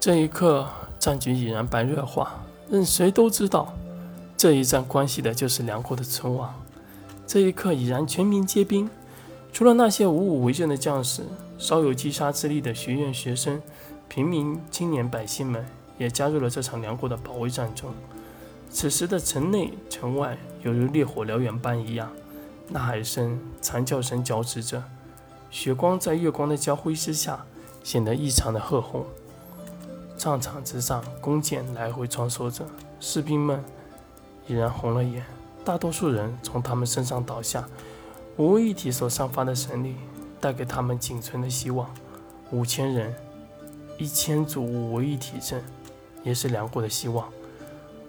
这一刻，战局已然白热化，任谁都知道，这一战关系的就是梁国的存亡。这一刻已然全民皆兵，除了那些无武为政的将士，稍有击杀之力的学院学生、平民、青年百姓们，也加入了这场梁国的保卫战中。此时的城内城外，犹如烈火燎原般一样，呐喊声、惨叫声交织着，血光在月光的交辉之下，显得异常的褐红。战场之上，弓箭来回穿梭着，士兵们已然红了眼。大多数人从他们身上倒下，五位一体所散发的神力带给他们仅存的希望。五千人，一千组五位一体阵，也是梁国的希望。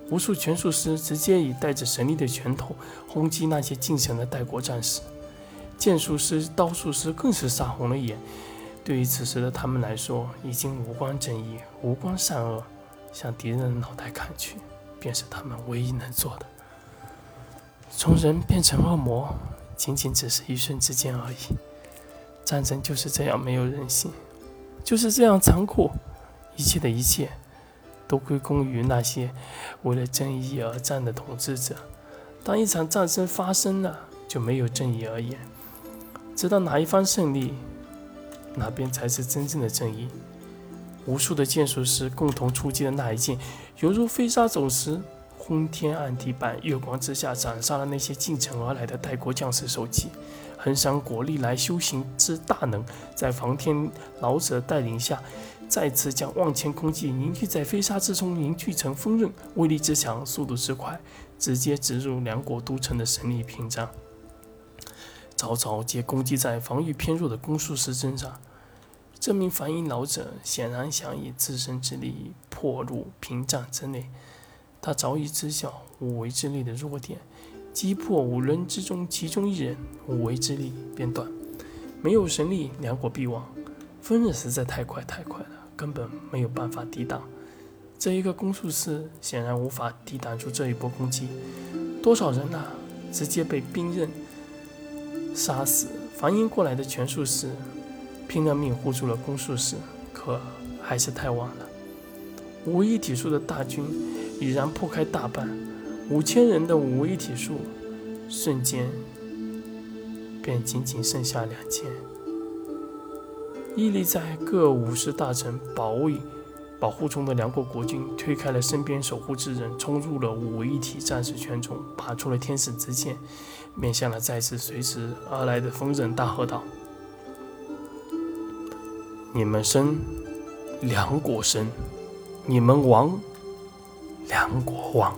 无数拳术师直接以带着神力的拳头轰击那些进城的代国战士，剑术师、刀术师更是杀红了眼。对于此时的他们来说，已经无关正义，无关善恶，向敌人的脑袋砍去，便是他们唯一能做的。从人变成恶魔，仅仅只是一瞬之间而已。战争就是这样没有人性，就是这样残酷。一切的一切，都归功于那些为了正义而战的统治者。当一场战争发生了，就没有正义而言。直到哪一方胜利。哪边才是真正的正义？无数的剑术师共同出击的那一剑，犹如飞沙走石，昏天暗地般，月光之下斩杀了那些进城而来的代国将士首级。衡山国历来修行之大能，在房天老者带领下，再次将万千空气凝聚在飞沙之中，凝聚成锋刃，威力之强，速度之快，直接直入两国都城的神力屏障。早早皆攻击在防御偏弱的攻术师身上。这名梵音老者显然想以自身之力破入屏障之内。他早已知晓五维之力的弱点，击破五人之中其中一人，五维之力便断。没有神力，两国必亡。锋刃实在太快太快了，根本没有办法抵挡。这一个攻术师显然无法抵挡住这一波攻击。多少人啊，直接被兵刃。杀死防音过来的拳术士，拼了命护住了攻术士，可还是太晚了。五一体术的大军已然破开大半，五千人的五一体术，瞬间便仅仅剩下两千。屹立在各武士大臣保卫。保护中的梁国国君推开了身边守护之人，冲入了五位一体战士圈中，拔出了天使之剑，面向了再次随之而来的风刃，大喝道：“你们生，梁国生；你们亡，梁国亡。”